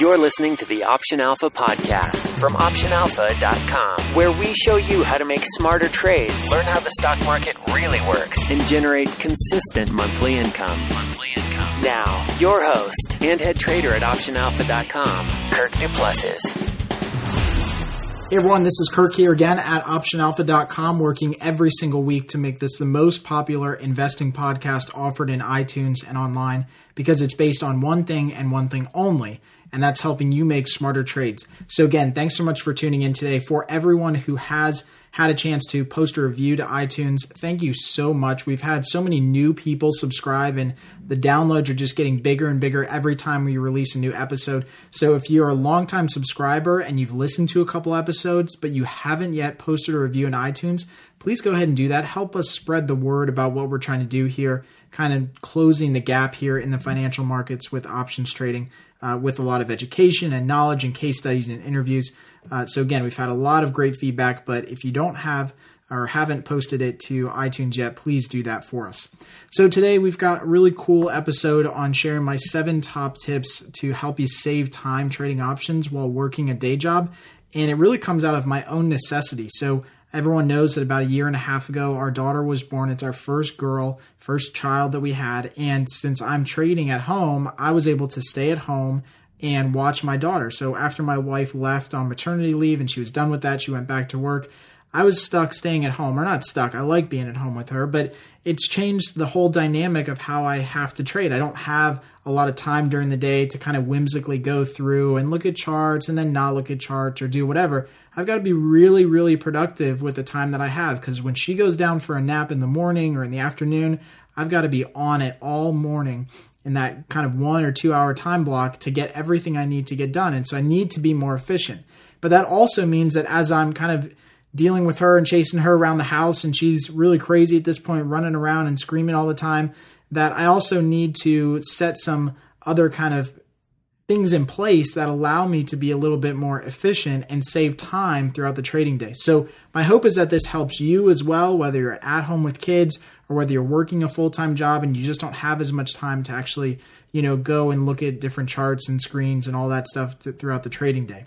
You're listening to the Option Alpha podcast from OptionAlpha.com, where we show you how to make smarter trades, learn how the stock market really works, and generate consistent monthly income. Monthly income. Now, your host and head trader at OptionAlpha.com, Kirk Duplessis. Hey everyone, this is Kirk here again at OptionAlpha.com, working every single week to make this the most popular investing podcast offered in iTunes and online because it's based on one thing and one thing only and that's helping you make smarter trades. So, again, thanks so much for tuning in today. For everyone who has had a chance to post a review to iTunes, thank you so much. We've had so many new people subscribe, and the downloads are just getting bigger and bigger every time we release a new episode. So, if you're a longtime subscriber and you've listened to a couple episodes, but you haven't yet posted a review in iTunes, please go ahead and do that. Help us spread the word about what we're trying to do here, kind of closing the gap here in the financial markets with options trading uh, with a lot of education and knowledge and case studies and interviews. Uh, so, again, we've had a lot of great feedback, but if you don't have or haven't posted it to iTunes yet, please do that for us. So, today we've got a really cool episode on sharing my seven top tips to help you save time trading options while working a day job. And it really comes out of my own necessity. So, Everyone knows that about a year and a half ago, our daughter was born. It's our first girl, first child that we had. And since I'm trading at home, I was able to stay at home and watch my daughter. So after my wife left on maternity leave and she was done with that, she went back to work. I was stuck staying at home, or not stuck. I like being at home with her, but it's changed the whole dynamic of how I have to trade. I don't have a lot of time during the day to kind of whimsically go through and look at charts and then not look at charts or do whatever. I've got to be really, really productive with the time that I have because when she goes down for a nap in the morning or in the afternoon, I've got to be on it all morning in that kind of one or two hour time block to get everything I need to get done. And so I need to be more efficient. But that also means that as I'm kind of dealing with her and chasing her around the house, and she's really crazy at this point, running around and screaming all the time, that I also need to set some other kind of things in place that allow me to be a little bit more efficient and save time throughout the trading day. So, my hope is that this helps you as well, whether you're at home with kids or whether you're working a full-time job and you just don't have as much time to actually, you know, go and look at different charts and screens and all that stuff th- throughout the trading day.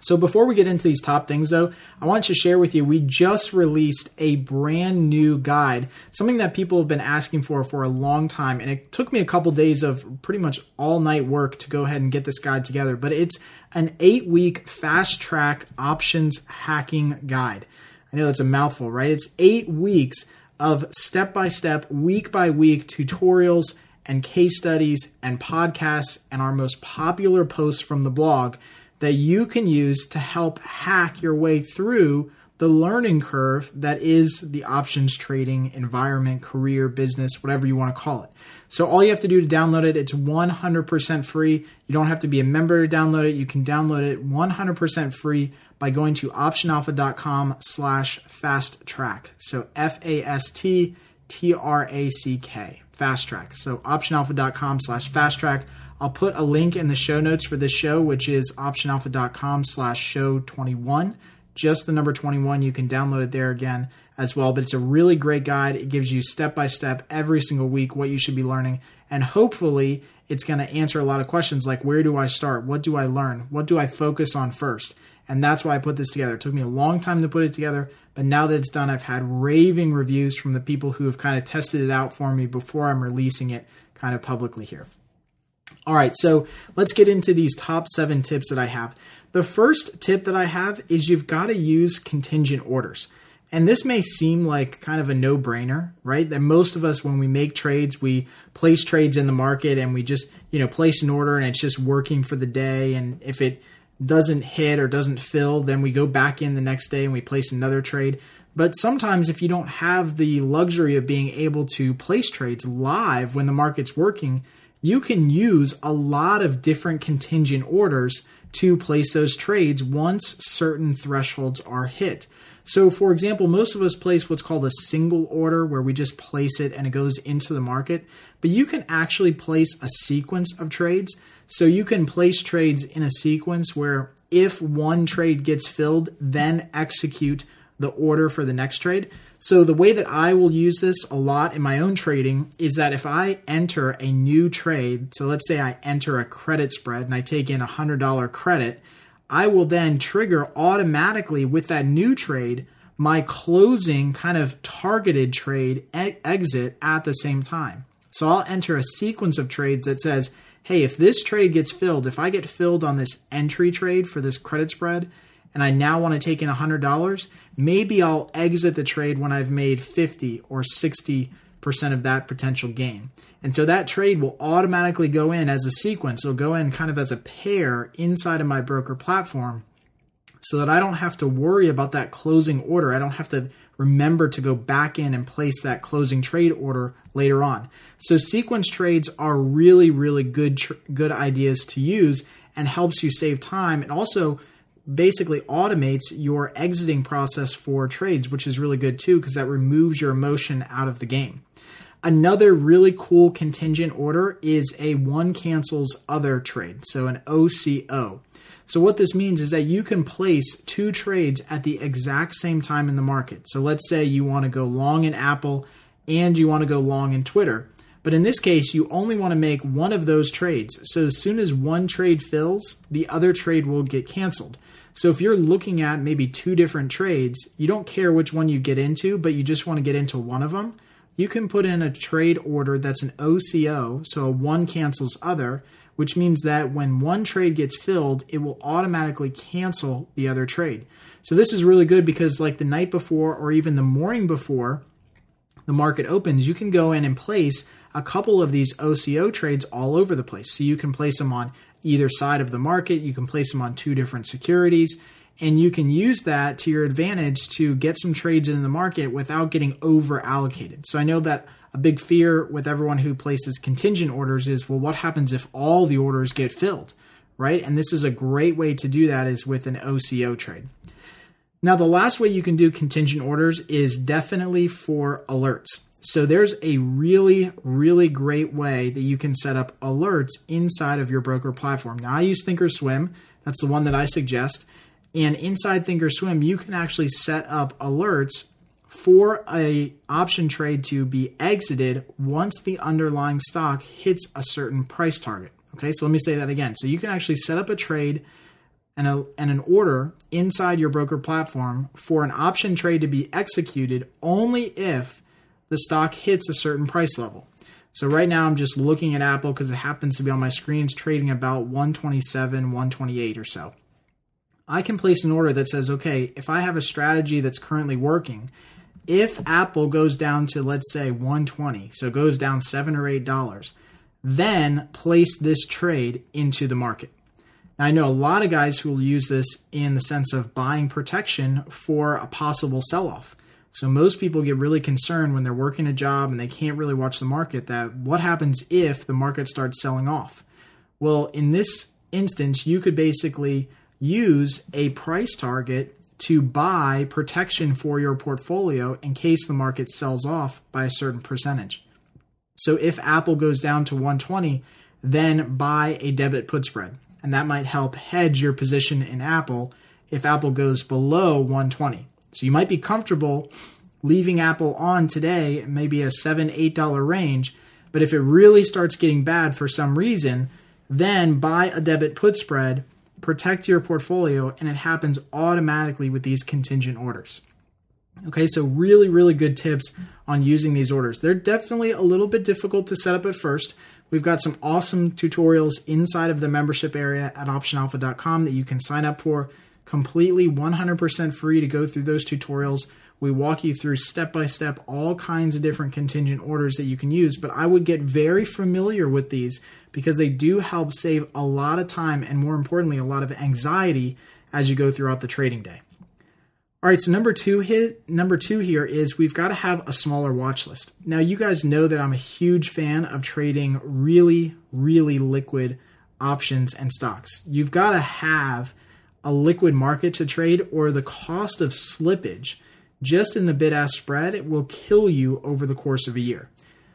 So before we get into these top things though, I want to share with you we just released a brand new guide, something that people have been asking for for a long time and it took me a couple days of pretty much all night work to go ahead and get this guide together, but it's an 8-week fast track options hacking guide. I know that's a mouthful, right? It's 8 weeks of step-by-step, week by week tutorials and case studies and podcasts and our most popular posts from the blog that you can use to help hack your way through the learning curve that is the options trading environment, career, business, whatever you want to call it. So all you have to do to download it, it's 100% free. You don't have to be a member to download it. You can download it 100% free by going to optionalpha.com slash fast track. So F-A-S-T T-R-A-C-K, fast track. So optionalpha.com slash fast track. I'll put a link in the show notes for this show, which is optionalpha.com slash show 21. Just the number 21. You can download it there again as well. But it's a really great guide. It gives you step by step every single week what you should be learning. And hopefully, it's going to answer a lot of questions like where do I start? What do I learn? What do I focus on first? And that's why I put this together. It took me a long time to put it together, but now that it's done, I've had raving reviews from the people who have kind of tested it out for me before I'm releasing it kind of publicly here. All right, so let's get into these top seven tips that I have. The first tip that I have is you've got to use contingent orders. And this may seem like kind of a no brainer, right? That most of us, when we make trades, we place trades in the market and we just, you know, place an order and it's just working for the day. And if it doesn't hit or doesn't fill, then we go back in the next day and we place another trade. But sometimes, if you don't have the luxury of being able to place trades live when the market's working, you can use a lot of different contingent orders to place those trades once certain thresholds are hit. So, for example, most of us place what's called a single order where we just place it and it goes into the market, but you can actually place a sequence of trades. So, you can place trades in a sequence where if one trade gets filled, then execute the order for the next trade. So the way that I will use this a lot in my own trading is that if I enter a new trade, so let's say I enter a credit spread and I take in a $100 credit, I will then trigger automatically with that new trade my closing kind of targeted trade e- exit at the same time. So I'll enter a sequence of trades that says, hey, if this trade gets filled, if I get filled on this entry trade for this credit spread, and I now want to take in $100, maybe I'll exit the trade when I've made 50 or 60% of that potential gain. And so that trade will automatically go in as a sequence. It'll go in kind of as a pair inside of my broker platform so that I don't have to worry about that closing order. I don't have to remember to go back in and place that closing trade order later on. So sequence trades are really really good tr- good ideas to use and helps you save time and also basically automates your exiting process for trades, which is really good too because that removes your emotion out of the game. Another really cool contingent order is a one cancels other trade, so an OCO. So what this means is that you can place two trades at the exact same time in the market. So let's say you want to go long in Apple and you want to go long in Twitter. But in this case, you only want to make one of those trades. So as soon as one trade fills, the other trade will get canceled. So if you're looking at maybe two different trades, you don't care which one you get into, but you just want to get into one of them, you can put in a trade order that's an OCO, so one cancels other, which means that when one trade gets filled, it will automatically cancel the other trade. So this is really good because like the night before or even the morning before the market opens, you can go in and place a couple of these OCO trades all over the place. So you can place them on either side of the market, you can place them on two different securities, and you can use that to your advantage to get some trades in the market without getting over allocated. So I know that a big fear with everyone who places contingent orders is well, what happens if all the orders get filled, right? And this is a great way to do that is with an OCO trade. Now, the last way you can do contingent orders is definitely for alerts. So there's a really, really great way that you can set up alerts inside of your broker platform. Now, I use Thinkorswim. That's the one that I suggest. And inside Thinkorswim, you can actually set up alerts for a option trade to be exited once the underlying stock hits a certain price target. Okay, so let me say that again. So you can actually set up a trade and, a, and an order inside your broker platform for an option trade to be executed only if the stock hits a certain price level. So right now I'm just looking at Apple because it happens to be on my screens trading about 127, 128 or so. I can place an order that says, okay, if I have a strategy that's currently working if Apple goes down to let's say 120, so goes down 7 or 8 dollars, then place this trade into the market. Now, I know a lot of guys who will use this in the sense of buying protection for a possible sell off. So, most people get really concerned when they're working a job and they can't really watch the market that what happens if the market starts selling off? Well, in this instance, you could basically use a price target to buy protection for your portfolio in case the market sells off by a certain percentage. So if Apple goes down to 120, then buy a debit put spread. And that might help hedge your position in Apple if Apple goes below 120. So you might be comfortable leaving Apple on today, maybe a seven, eight dollar range. But if it really starts getting bad for some reason, then buy a debit put spread protect your portfolio, and it happens automatically with these contingent orders. Okay, so really, really good tips on using these orders. They're definitely a little bit difficult to set up at first. We've got some awesome tutorials inside of the membership area at optionalpha.com that you can sign up for completely 100% free to go through those tutorials. We walk you through step by step all kinds of different contingent orders that you can use, but I would get very familiar with these because they do help save a lot of time and more importantly, a lot of anxiety as you go throughout the trading day. All right, so number two hit number two here is we've got to have a smaller watch list. Now, you guys know that I'm a huge fan of trading really, really liquid options and stocks. You've got to have a liquid market to trade, or the cost of slippage just in the bid ask spread it will kill you over the course of a year.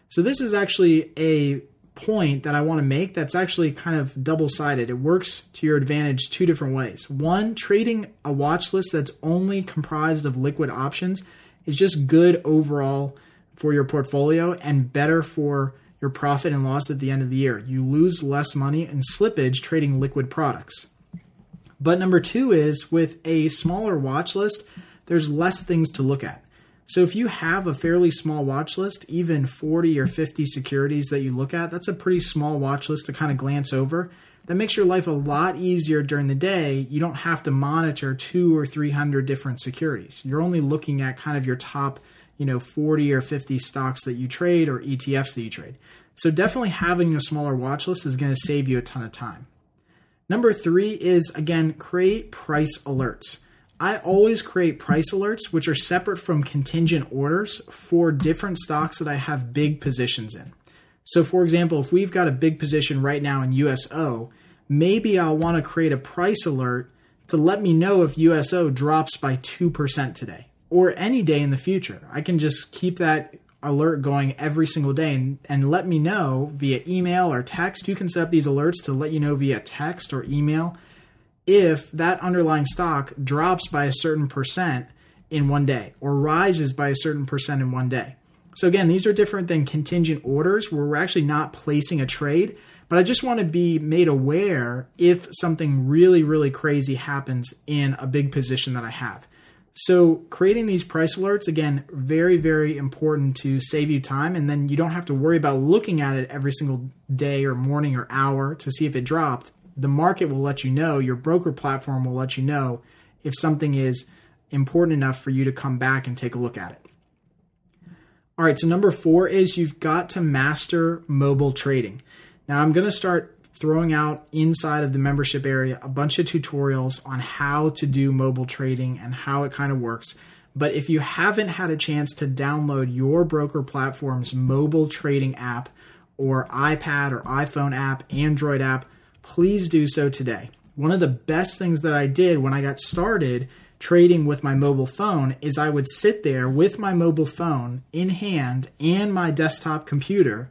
So, this is actually a point that I want to make that's actually kind of double sided. It works to your advantage two different ways. One, trading a watch list that's only comprised of liquid options is just good overall for your portfolio and better for your profit and loss at the end of the year. You lose less money in slippage trading liquid products. But number two is with a smaller watch list, there's less things to look at. So if you have a fairly small watch list, even 40 or 50 securities that you look at, that's a pretty small watch list to kind of glance over. That makes your life a lot easier during the day. You don't have to monitor two or 300 different securities. You're only looking at kind of your top, you know, 40 or 50 stocks that you trade or ETFs that you trade. So definitely having a smaller watch list is going to save you a ton of time. Number three is again, create price alerts. I always create price alerts, which are separate from contingent orders for different stocks that I have big positions in. So, for example, if we've got a big position right now in USO, maybe I'll want to create a price alert to let me know if USO drops by 2% today or any day in the future. I can just keep that alert going every single day and, and let me know via email or text. You can set up these alerts to let you know via text or email if that underlying stock drops by a certain percent in one day or rises by a certain percent in one day. So, again, these are different than contingent orders where we're actually not placing a trade, but I just want to be made aware if something really, really crazy happens in a big position that I have. So, creating these price alerts, again, very, very important to save you time. And then you don't have to worry about looking at it every single day or morning or hour to see if it dropped the market will let you know, your broker platform will let you know if something is important enough for you to come back and take a look at it. All right, so number four is you've got to master mobile trading. Now, I'm going to start throwing out inside of the membership area a bunch of tutorials on how to do mobile trading and how it kind of works. But if you haven't had a chance to download your broker platform's mobile trading app or iPad or iPhone app, Android app, please do so today. One of the best things that I did when I got started trading with my mobile phone is I would sit there with my mobile phone in hand and my desktop computer.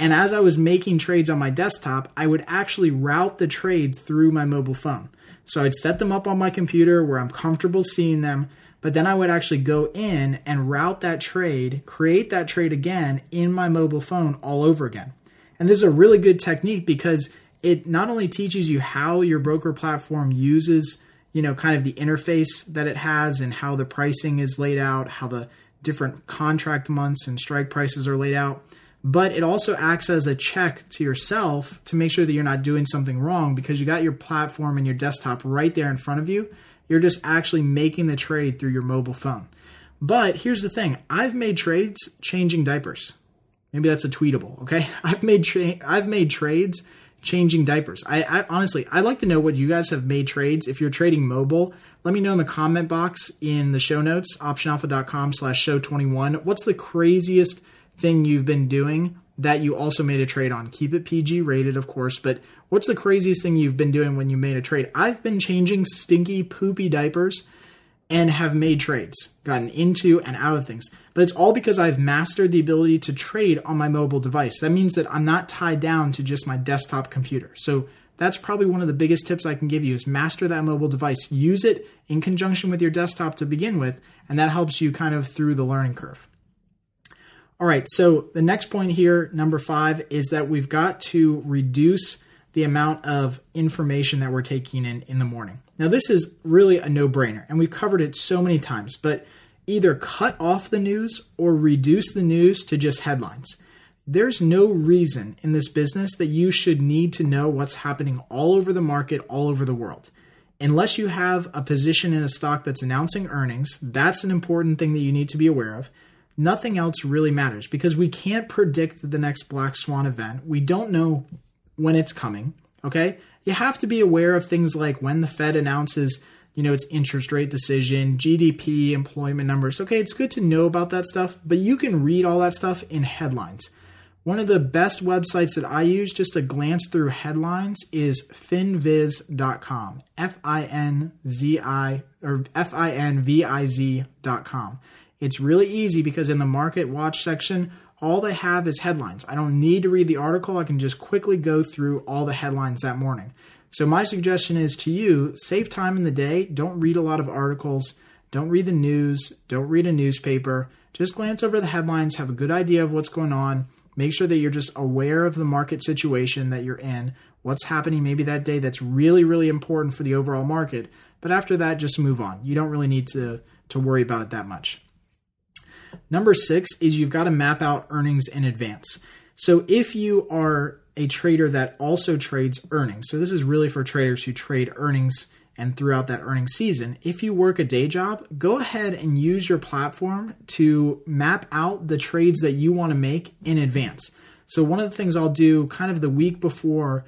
And as I was making trades on my desktop, I would actually route the trade through my mobile phone. So I'd set them up on my computer where I'm comfortable seeing them, but then I would actually go in and route that trade, create that trade again in my mobile phone all over again. And this is a really good technique because it not only teaches you how your broker platform uses, you know, kind of the interface that it has and how the pricing is laid out, how the different contract months and strike prices are laid out, but it also acts as a check to yourself to make sure that you're not doing something wrong because you got your platform and your desktop right there in front of you. You're just actually making the trade through your mobile phone. But here's the thing I've made trades changing diapers. Maybe that's a tweetable, okay? I've made tra- I've made trades changing diapers. I, I, honestly, I'd like to know what you guys have made trades. If you're trading mobile, let me know in the comment box in the show notes, optionalpha.com slash show 21. What's the craziest thing you've been doing that you also made a trade on? Keep it PG rated, of course, but what's the craziest thing you've been doing when you made a trade? I've been changing stinky, poopy diapers and have made trades, gotten into and out of things. But it's all because I've mastered the ability to trade on my mobile device. That means that I'm not tied down to just my desktop computer. So that's probably one of the biggest tips I can give you is master that mobile device. Use it in conjunction with your desktop to begin with, and that helps you kind of through the learning curve. All right, so the next point here, number five, is that we've got to reduce the amount of information that we're taking in in the morning. Now, this is really a no brainer, and we've covered it so many times, but either cut off the news or reduce the news to just headlines. There's no reason in this business that you should need to know what's happening all over the market, all over the world. Unless you have a position in a stock that's announcing earnings, that's an important thing that you need to be aware of. Nothing else really matters because we can't predict the next black swan event. We don't know when it's coming, okay? You have to be aware of things like when the Fed announces, you know, its interest rate decision, GDP, employment numbers. Okay, it's good to know about that stuff, but you can read all that stuff in headlines. One of the best websites that I use just to glance through headlines is finviz.com. F I N Z I or F I N V I Z.com. It's really easy because in the market watch section, all they have is headlines. I don't need to read the article. I can just quickly go through all the headlines that morning. So, my suggestion is to you save time in the day. Don't read a lot of articles. Don't read the news. Don't read a newspaper. Just glance over the headlines, have a good idea of what's going on. Make sure that you're just aware of the market situation that you're in, what's happening maybe that day that's really, really important for the overall market. But after that, just move on. You don't really need to, to worry about it that much. Number six is you've got to map out earnings in advance. So if you are a trader that also trades earnings, so this is really for traders who trade earnings and throughout that earnings season, if you work a day job, go ahead and use your platform to map out the trades that you want to make in advance. So one of the things I'll do kind of the week before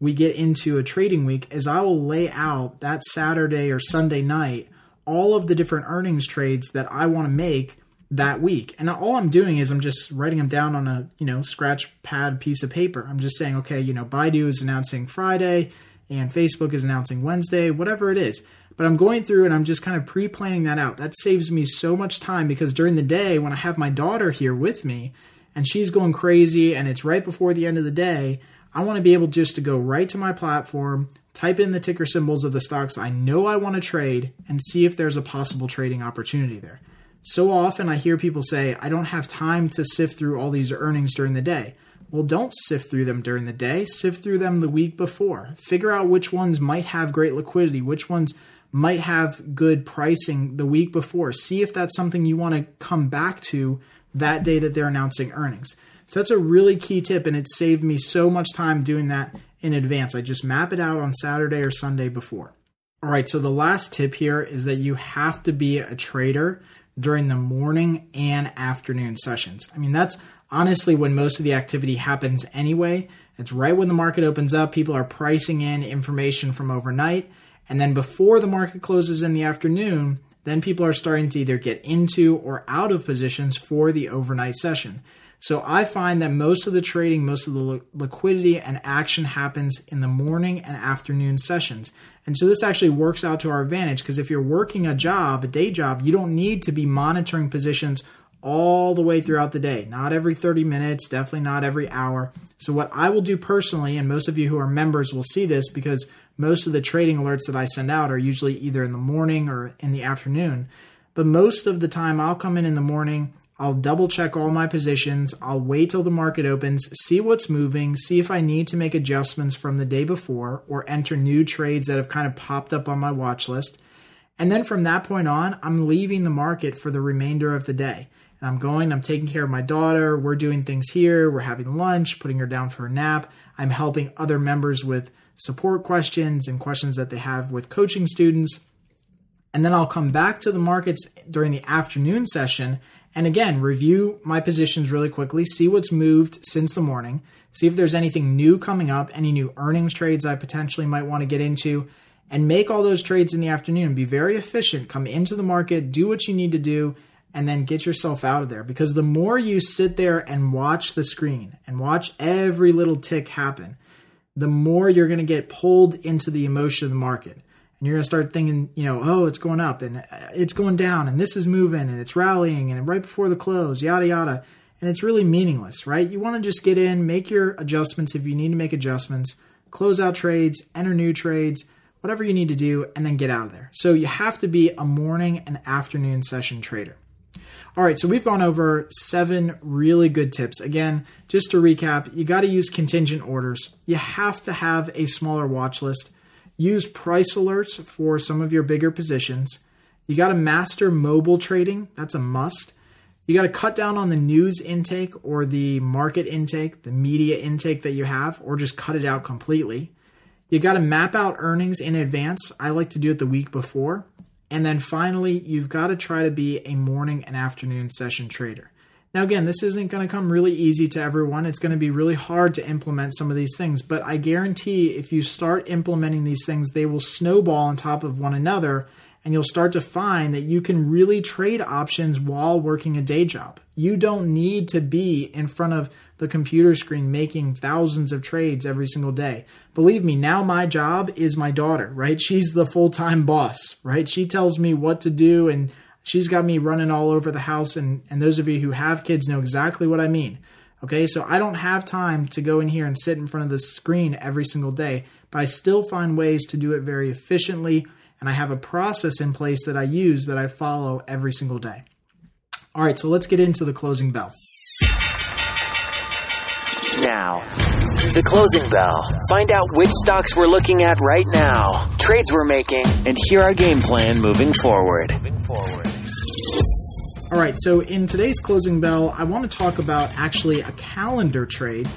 we get into a trading week is I will lay out that Saturday or Sunday night all of the different earnings trades that I want to make that week. And all I'm doing is I'm just writing them down on a, you know, scratch pad piece of paper. I'm just saying, okay, you know, Baidu is announcing Friday and Facebook is announcing Wednesday, whatever it is. But I'm going through and I'm just kind of pre planning that out. That saves me so much time because during the day, when I have my daughter here with me and she's going crazy and it's right before the end of the day, I want to be able just to go right to my platform, type in the ticker symbols of the stocks I know I want to trade, and see if there's a possible trading opportunity there. So often I hear people say, I don't have time to sift through all these earnings during the day. Well, don't sift through them during the day, sift through them the week before. Figure out which ones might have great liquidity, which ones might have good pricing the week before. See if that's something you want to come back to that day that they're announcing earnings. So that's a really key tip, and it saved me so much time doing that in advance. I just map it out on Saturday or Sunday before. All right, so the last tip here is that you have to be a trader during the morning and afternoon sessions. I mean, that's honestly when most of the activity happens anyway. It's right when the market opens up, people are pricing in information from overnight. And then before the market closes in the afternoon, then people are starting to either get into or out of positions for the overnight session. So I find that most of the trading, most of the liquidity and action happens in the morning and afternoon sessions. And so this actually works out to our advantage because if you're working a job, a day job, you don't need to be monitoring positions all the way throughout the day. Not every 30 minutes, definitely not every hour. So, what I will do personally, and most of you who are members will see this because most of the trading alerts that I send out are usually either in the morning or in the afternoon. But most of the time, I'll come in in the morning. I'll double check all my positions. I'll wait till the market opens, see what's moving, see if I need to make adjustments from the day before or enter new trades that have kind of popped up on my watch list. And then from that point on, I'm leaving the market for the remainder of the day. And I'm going, I'm taking care of my daughter. We're doing things here. We're having lunch, putting her down for a nap. I'm helping other members with support questions and questions that they have with coaching students. And then I'll come back to the markets during the afternoon session and again review my positions really quickly, see what's moved since the morning, see if there's anything new coming up, any new earnings trades I potentially might want to get into, and make all those trades in the afternoon. Be very efficient, come into the market, do what you need to do, and then get yourself out of there. Because the more you sit there and watch the screen and watch every little tick happen, the more you're going to get pulled into the emotion of the market. And you're going to start thinking, you know, oh, it's going up and uh, it's going down and this is moving and it's rallying and right before the close, yada, yada. And it's really meaningless, right? You want to just get in, make your adjustments if you need to make adjustments, close out trades, enter new trades, whatever you need to do, and then get out of there. So you have to be a morning and afternoon session trader. All right, so we've gone over seven really good tips. Again, just to recap, you got to use contingent orders. You have to have a smaller watch list. Use price alerts for some of your bigger positions. You got to master mobile trading. That's a must. You got to cut down on the news intake or the market intake, the media intake that you have, or just cut it out completely. You got to map out earnings in advance. I like to do it the week before. And then finally, you've got to try to be a morning and afternoon session trader. Now, again, this isn't going to come really easy to everyone. It's going to be really hard to implement some of these things, but I guarantee if you start implementing these things, they will snowball on top of one another and you'll start to find that you can really trade options while working a day job. You don't need to be in front of the computer screen making thousands of trades every single day. Believe me, now my job is my daughter, right? She's the full time boss, right? She tells me what to do, and She's got me running all over the house, and, and those of you who have kids know exactly what I mean. Okay, so I don't have time to go in here and sit in front of the screen every single day, but I still find ways to do it very efficiently, and I have a process in place that I use that I follow every single day. All right, so let's get into the closing bell. Now, the closing bell. Find out which stocks we're looking at right now, trades we're making, and hear our game plan moving forward. Moving forward. All right, so in today's closing bell, I want to talk about actually a calendar trade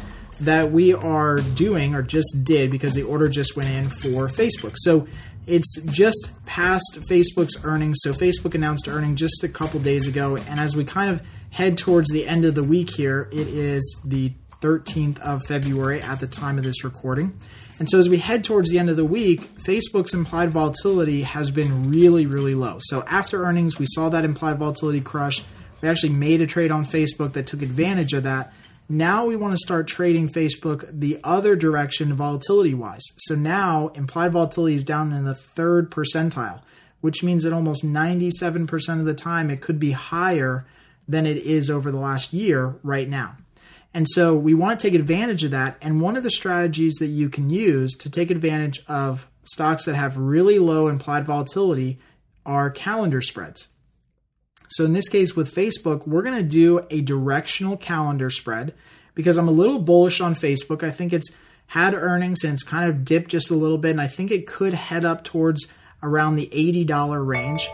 that we are doing or just did because the order just went in for Facebook. So it's just past Facebook's earnings. So Facebook announced earnings just a couple days ago. And as we kind of head towards the end of the week here, it is the 13th of February at the time of this recording. And so as we head towards the end of the week, Facebook's implied volatility has been really, really low. So after earnings, we saw that implied volatility crush. We actually made a trade on Facebook that took advantage of that. Now we want to start trading Facebook the other direction volatility wise. So now implied volatility is down in the third percentile, which means that almost 97% of the time it could be higher than it is over the last year right now. And so we want to take advantage of that. And one of the strategies that you can use to take advantage of stocks that have really low implied volatility are calendar spreads. So in this case with Facebook, we're going to do a directional calendar spread because I'm a little bullish on Facebook. I think it's had earnings and it's kind of dipped just a little bit and I think it could head up towards around the $80 range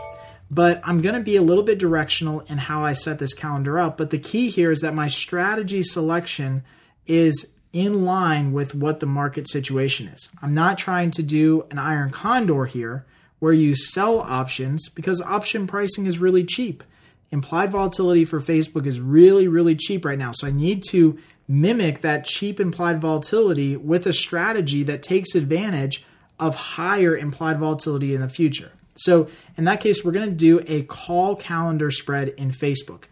but I'm going to be a little bit directional in how I set this calendar up. But the key here is that my strategy selection is in line with what the market situation is. I'm not trying to do an iron condor here where you sell options because option pricing is really cheap. Implied volatility for Facebook is really, really cheap right now. So I need to mimic that cheap implied volatility with a strategy that takes advantage of higher implied volatility in the future. So in that case, we're going to do a call calendar spread in Facebook.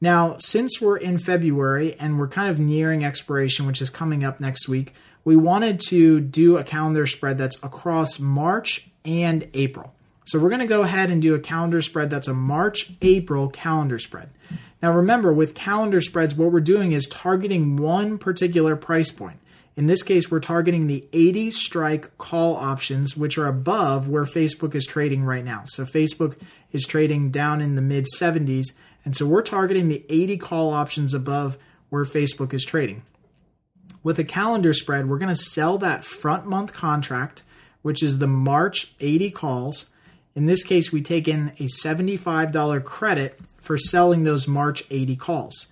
Now, since we're in February and we're kind of nearing expiration, which is coming up next week, we wanted to do a calendar spread that's across March and April. So we're going to go ahead and do a calendar spread that's a March April calendar spread. Now remember, with calendar spreads, what we're doing is targeting one particular price point. In this case, we're targeting the 80 strike call options, which are above where Facebook is trading right now. So Facebook is trading down in the mid 70s. And so we're targeting the 80 call options above where Facebook is trading. With a calendar spread, we're going to sell that front month contract, which is the March 80 calls. In this case, we take in a $75 credit for selling those March 80 calls.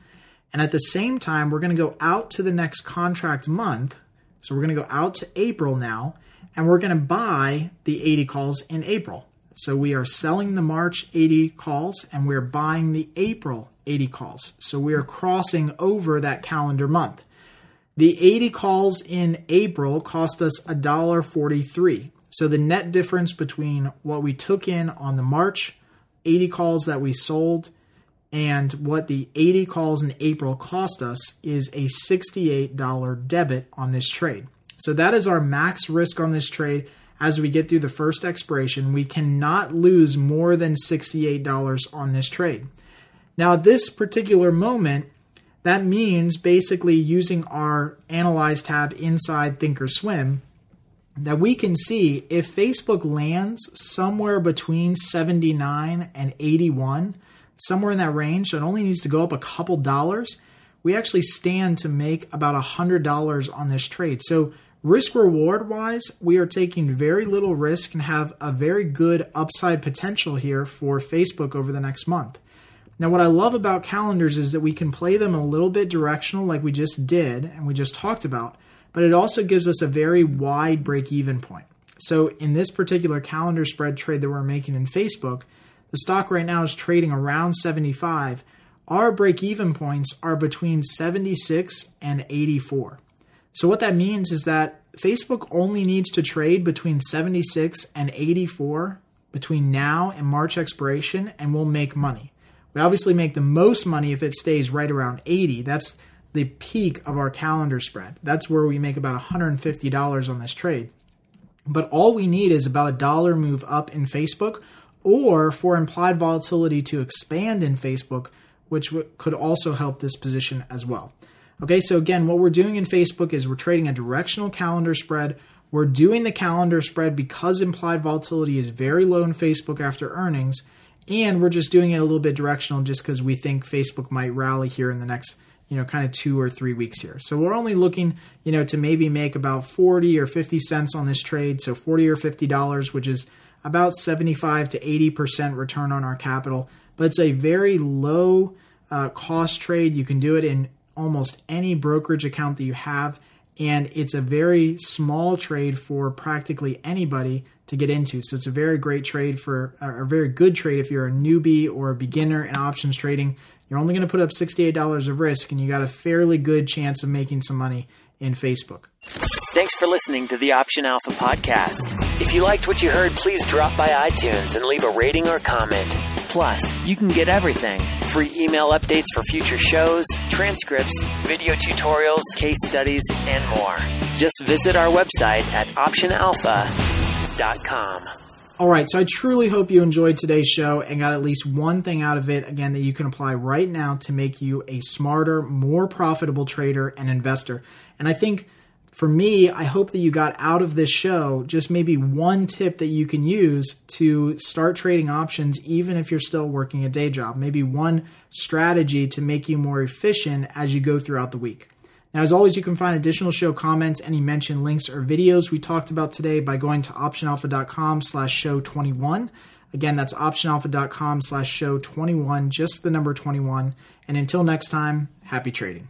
And at the same time, we're going to go out to the next contract month. So we're going to go out to April now, and we're going to buy the 80 calls in April. So we are selling the March 80 calls and we're buying the April 80 calls. So we are crossing over that calendar month. The 80 calls in April cost us $1.43. So the net difference between what we took in on the March 80 calls that we sold and what the 80 calls in April cost us is a $68 debit on this trade. So that is our max risk on this trade. As we get through the first expiration, we cannot lose more than $68 on this trade. Now, at this particular moment, that means basically using our Analyze tab inside Thinkorswim that we can see if Facebook lands somewhere between 79 and 81 somewhere in that range. So it only needs to go up a couple dollars. We actually stand to make about a hundred dollars on this trade. So risk reward wise, we are taking very little risk and have a very good upside potential here for Facebook over the next month. Now, what I love about calendars is that we can play them a little bit directional, like we just did and we just talked about, but it also gives us a very wide break even point. So, in this particular calendar spread trade that we're making in Facebook, the stock right now is trading around 75. Our break even points are between 76 and 84. So, what that means is that Facebook only needs to trade between 76 and 84 between now and March expiration, and we'll make money. We obviously make the most money if it stays right around 80. That's the peak of our calendar spread. That's where we make about $150 on this trade. But all we need is about a dollar move up in Facebook or for implied volatility to expand in Facebook, which could also help this position as well. Okay, so again, what we're doing in Facebook is we're trading a directional calendar spread. We're doing the calendar spread because implied volatility is very low in Facebook after earnings, and we're just doing it a little bit directional just because we think Facebook might rally here in the next you know, kind of two or three weeks here. So we're only looking, you know, to maybe make about 40 or 50 cents on this trade. So 40 or $50, which is about 75 to 80% return on our capital. But it's a very low uh, cost trade. You can do it in almost any brokerage account that you have. And it's a very small trade for practically anybody to get into. So it's a very great trade for, a very good trade if you're a newbie or a beginner in options trading. You're only going to put up $68 of risk, and you got a fairly good chance of making some money in Facebook. Thanks for listening to the Option Alpha podcast. If you liked what you heard, please drop by iTunes and leave a rating or comment. Plus, you can get everything free email updates for future shows, transcripts, video tutorials, case studies, and more. Just visit our website at optionalpha.com. All right, so I truly hope you enjoyed today's show and got at least one thing out of it, again, that you can apply right now to make you a smarter, more profitable trader and investor. And I think for me, I hope that you got out of this show just maybe one tip that you can use to start trading options, even if you're still working a day job. Maybe one strategy to make you more efficient as you go throughout the week. Now, as always, you can find additional show comments, any mentioned links or videos we talked about today by going to optionalpha.com slash show 21. Again, that's optionalpha.com slash show 21, just the number 21. And until next time, happy trading.